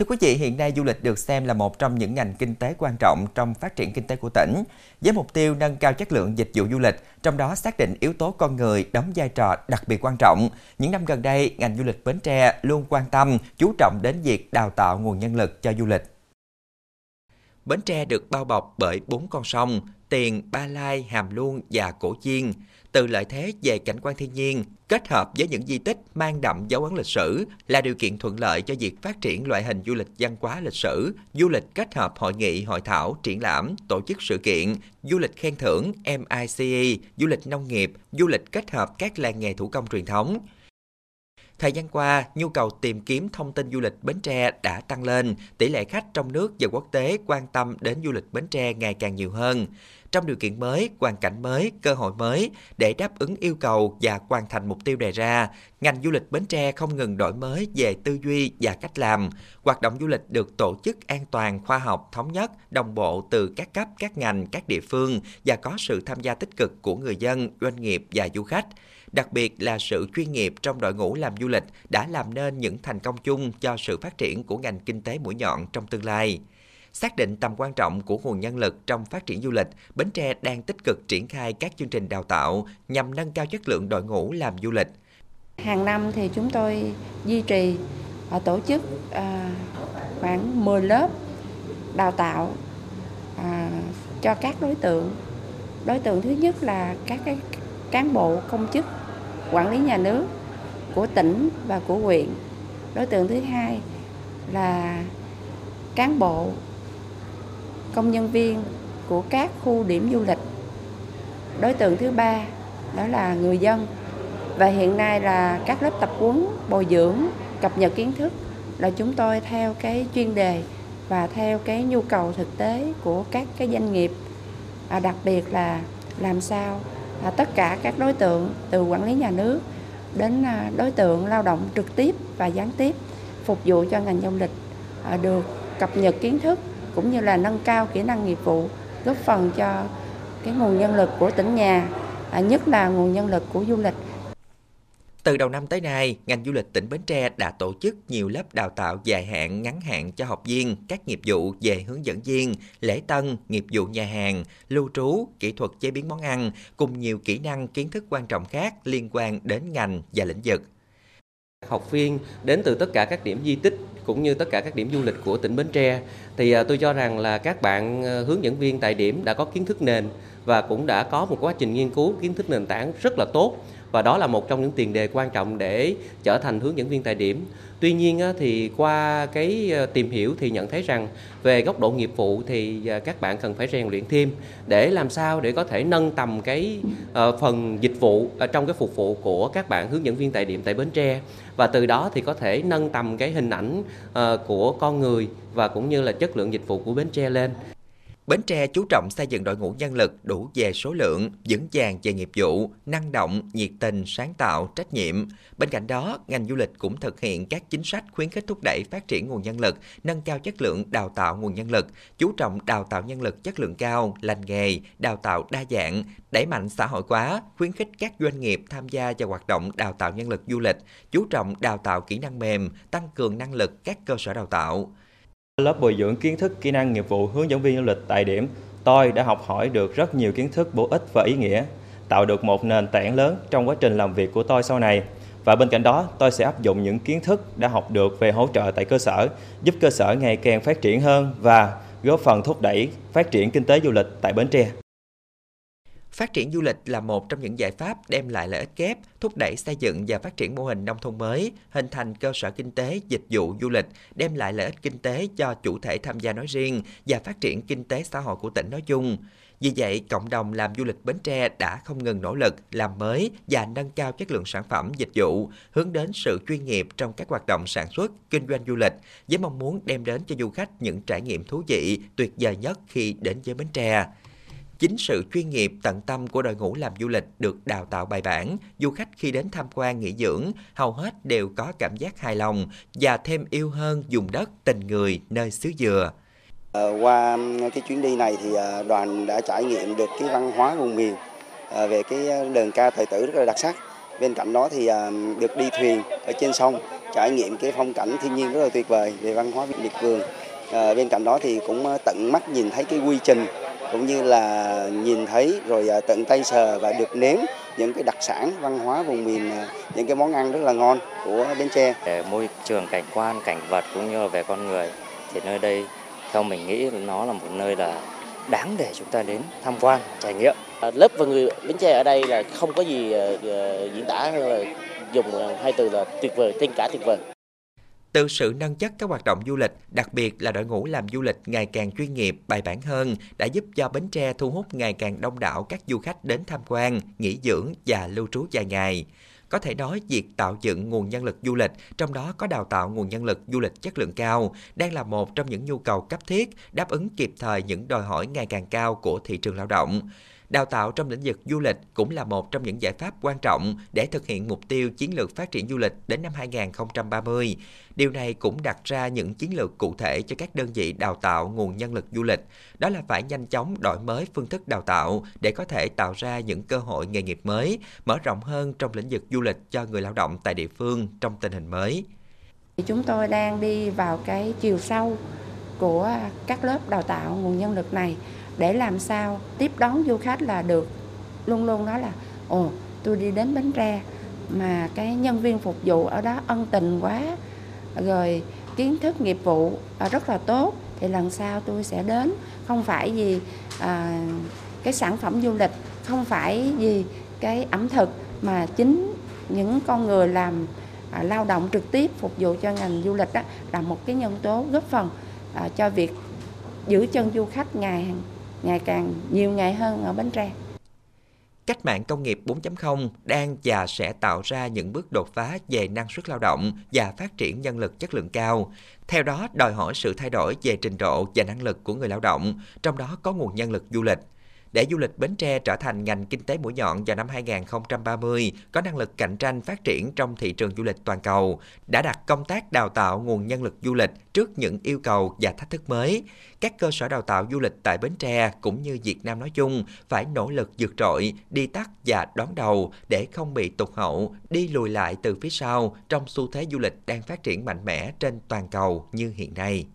Thưa quý vị, hiện nay du lịch được xem là một trong những ngành kinh tế quan trọng trong phát triển kinh tế của tỉnh. Với mục tiêu nâng cao chất lượng dịch vụ du lịch, trong đó xác định yếu tố con người đóng vai trò đặc biệt quan trọng. Những năm gần đây, ngành du lịch Bến Tre luôn quan tâm, chú trọng đến việc đào tạo nguồn nhân lực cho du lịch. Bến Tre được bao bọc bởi bốn con sông, Tiền, Ba Lai, Hàm Luông và Cổ Chiên. Từ lợi thế về cảnh quan thiên nhiên, kết hợp với những di tích mang đậm dấu ấn lịch sử là điều kiện thuận lợi cho việc phát triển loại hình du lịch văn hóa lịch sử, du lịch kết hợp hội nghị, hội thảo, triển lãm, tổ chức sự kiện, du lịch khen thưởng, MICE, du lịch nông nghiệp, du lịch kết hợp các làng nghề thủ công truyền thống. Thời gian qua, nhu cầu tìm kiếm thông tin du lịch Bến Tre đã tăng lên, tỷ lệ khách trong nước và quốc tế quan tâm đến du lịch Bến Tre ngày càng nhiều hơn. Trong điều kiện mới, hoàn cảnh mới, cơ hội mới, để đáp ứng yêu cầu và hoàn thành mục tiêu đề ra, ngành du lịch Bến Tre không ngừng đổi mới về tư duy và cách làm. Hoạt động du lịch được tổ chức an toàn, khoa học, thống nhất, đồng bộ từ các cấp, các ngành, các địa phương và có sự tham gia tích cực của người dân, doanh nghiệp và du khách đặc biệt là sự chuyên nghiệp trong đội ngũ làm du lịch đã làm nên những thành công chung cho sự phát triển của ngành kinh tế mũi nhọn trong tương lai. Xác định tầm quan trọng của nguồn nhân lực trong phát triển du lịch, Bến Tre đang tích cực triển khai các chương trình đào tạo nhằm nâng cao chất lượng đội ngũ làm du lịch. Hàng năm thì chúng tôi duy trì và tổ chức à, khoảng 10 lớp đào tạo à, cho các đối tượng. Đối tượng thứ nhất là các cái cán bộ công chức quản lý nhà nước của tỉnh và của huyện. Đối tượng thứ hai là cán bộ công nhân viên của các khu điểm du lịch. Đối tượng thứ ba đó là người dân và hiện nay là các lớp tập huấn bồi dưỡng cập nhật kiến thức là chúng tôi theo cái chuyên đề và theo cái nhu cầu thực tế của các cái doanh nghiệp à, đặc biệt là làm sao à, tất cả các đối tượng từ quản lý nhà nước đến à, đối tượng lao động trực tiếp và gián tiếp phục vụ cho ngành du lịch à, được cập nhật kiến thức cũng như là nâng cao kỹ năng nghiệp vụ góp phần cho cái nguồn nhân lực của tỉnh nhà à, nhất là nguồn nhân lực của du lịch từ đầu năm tới nay, ngành du lịch tỉnh Bến Tre đã tổ chức nhiều lớp đào tạo dài hạn, ngắn hạn cho học viên các nghiệp vụ về hướng dẫn viên, lễ tân, nghiệp vụ nhà hàng, lưu trú, kỹ thuật chế biến món ăn, cùng nhiều kỹ năng kiến thức quan trọng khác liên quan đến ngành và lĩnh vực. Học viên đến từ tất cả các điểm di tích cũng như tất cả các điểm du lịch của tỉnh Bến Tre thì à, tôi cho rằng là các bạn à, hướng dẫn viên tại điểm đã có kiến thức nền và cũng đã có một quá trình nghiên cứu kiến thức nền tảng rất là tốt và đó là một trong những tiền đề quan trọng để trở thành hướng dẫn viên tại điểm. Tuy nhiên thì qua cái ờ, tìm hiểu thì nhận thấy rằng về góc độ nghiệp vụ thì ờ, các bạn cần phải rèn luyện thêm để làm sao để có thể nâng tầm cái ờ, phần dịch vụ trong cái phục vụ của các bạn hướng dẫn viên tại điểm tại Bến Tre và từ đó thì có thể nâng tầm cái hình ảnh của con người và cũng như là chất lượng dịch vụ của Bến Tre lên. Bến Tre chú trọng xây dựng đội ngũ nhân lực đủ về số lượng, vững vàng về nghiệp vụ, năng động, nhiệt tình, sáng tạo, trách nhiệm. Bên cạnh đó, ngành du lịch cũng thực hiện các chính sách khuyến khích thúc đẩy phát triển nguồn nhân lực, nâng cao chất lượng đào tạo nguồn nhân lực, chú trọng đào tạo nhân lực chất lượng cao, lành nghề, đào tạo đa dạng, đẩy mạnh xã hội hóa, khuyến khích các doanh nghiệp tham gia vào hoạt động đào tạo nhân lực du lịch, chú trọng đào tạo kỹ năng mềm, tăng cường năng lực các cơ sở đào tạo. Lớp bồi dưỡng kiến thức kỹ năng nghiệp vụ hướng dẫn viên du lịch tại điểm, tôi đã học hỏi được rất nhiều kiến thức bổ ích và ý nghĩa, tạo được một nền tảng lớn trong quá trình làm việc của tôi sau này. Và bên cạnh đó, tôi sẽ áp dụng những kiến thức đã học được về hỗ trợ tại cơ sở, giúp cơ sở ngày càng phát triển hơn và góp phần thúc đẩy phát triển kinh tế du lịch tại Bến Tre. Phát triển du lịch là một trong những giải pháp đem lại lợi ích kép, thúc đẩy xây dựng và phát triển mô hình nông thôn mới, hình thành cơ sở kinh tế, dịch vụ du lịch, đem lại lợi ích kinh tế cho chủ thể tham gia nói riêng và phát triển kinh tế xã hội của tỉnh nói chung. Vì vậy, cộng đồng làm du lịch Bến Tre đã không ngừng nỗ lực làm mới và nâng cao chất lượng sản phẩm, dịch vụ, hướng đến sự chuyên nghiệp trong các hoạt động sản xuất, kinh doanh du lịch, với mong muốn đem đến cho du khách những trải nghiệm thú vị, tuyệt vời nhất khi đến với Bến Tre. Chính sự chuyên nghiệp tận tâm của đội ngũ làm du lịch được đào tạo bài bản, du khách khi đến tham quan nghỉ dưỡng hầu hết đều có cảm giác hài lòng và thêm yêu hơn dùng đất tình người nơi xứ dừa. Ờ, qua ờ, cái chuyến đi này thì ờ, đoàn đã trải nghiệm được cái văn hóa vùng miền về cái đờn ca thời tử rất là đặc sắc Bên cạnh đó thì được đi thuyền ở trên sông, trải nghiệm cái phong cảnh thiên nhiên rất là tuyệt vời về văn hóa miệt vườn. Bên cạnh đó thì cũng tận mắt nhìn thấy cái quy trình cũng như là nhìn thấy rồi tận tay sờ và được nếm những cái đặc sản văn hóa vùng miền những cái món ăn rất là ngon của Bến Tre. Về môi trường cảnh quan, cảnh vật cũng như là về con người thì nơi đây theo mình nghĩ nó là một nơi là đáng để chúng ta đến tham quan, trải nghiệm. À, lớp và người Bến Tre ở đây là không có gì uh, diễn tả hơn là dùng hai từ là tuyệt vời, tên cả tuyệt vời. Từ sự nâng chất các hoạt động du lịch, đặc biệt là đội ngũ làm du lịch ngày càng chuyên nghiệp, bài bản hơn, đã giúp cho Bến Tre thu hút ngày càng đông đảo các du khách đến tham quan, nghỉ dưỡng và lưu trú dài ngày. Có thể nói việc tạo dựng nguồn nhân lực du lịch, trong đó có đào tạo nguồn nhân lực du lịch chất lượng cao, đang là một trong những nhu cầu cấp thiết, đáp ứng kịp thời những đòi hỏi ngày càng cao của thị trường lao động. Đào tạo trong lĩnh vực du lịch cũng là một trong những giải pháp quan trọng để thực hiện mục tiêu chiến lược phát triển du lịch đến năm 2030. Điều này cũng đặt ra những chiến lược cụ thể cho các đơn vị đào tạo nguồn nhân lực du lịch. Đó là phải nhanh chóng đổi mới phương thức đào tạo để có thể tạo ra những cơ hội nghề nghiệp mới, mở rộng hơn trong lĩnh vực du lịch cho người lao động tại địa phương trong tình hình mới. Chúng tôi đang đi vào cái chiều sâu của các lớp đào tạo nguồn nhân lực này để làm sao tiếp đón du khách là được. Luôn luôn nói là ồ tôi đi đến Bến Tre mà cái nhân viên phục vụ ở đó ân tình quá rồi kiến thức nghiệp vụ à, rất là tốt thì lần sau tôi sẽ đến. Không phải vì à, cái sản phẩm du lịch không phải vì cái ẩm thực mà chính những con người làm à, lao động trực tiếp phục vụ cho ngành du lịch đó là một cái nhân tố góp phần à, cho việc giữ chân du khách ngày ngày càng nhiều ngày hơn ở Bến Tre. Cách mạng công nghiệp 4.0 đang và sẽ tạo ra những bước đột phá về năng suất lao động và phát triển nhân lực chất lượng cao. Theo đó, đòi hỏi sự thay đổi về trình độ và năng lực của người lao động, trong đó có nguồn nhân lực du lịch để du lịch Bến Tre trở thành ngành kinh tế mũi nhọn vào năm 2030, có năng lực cạnh tranh phát triển trong thị trường du lịch toàn cầu, đã đặt công tác đào tạo nguồn nhân lực du lịch trước những yêu cầu và thách thức mới. Các cơ sở đào tạo du lịch tại Bến Tre cũng như Việt Nam nói chung phải nỗ lực vượt trội, đi tắt và đón đầu để không bị tụt hậu, đi lùi lại từ phía sau trong xu thế du lịch đang phát triển mạnh mẽ trên toàn cầu như hiện nay.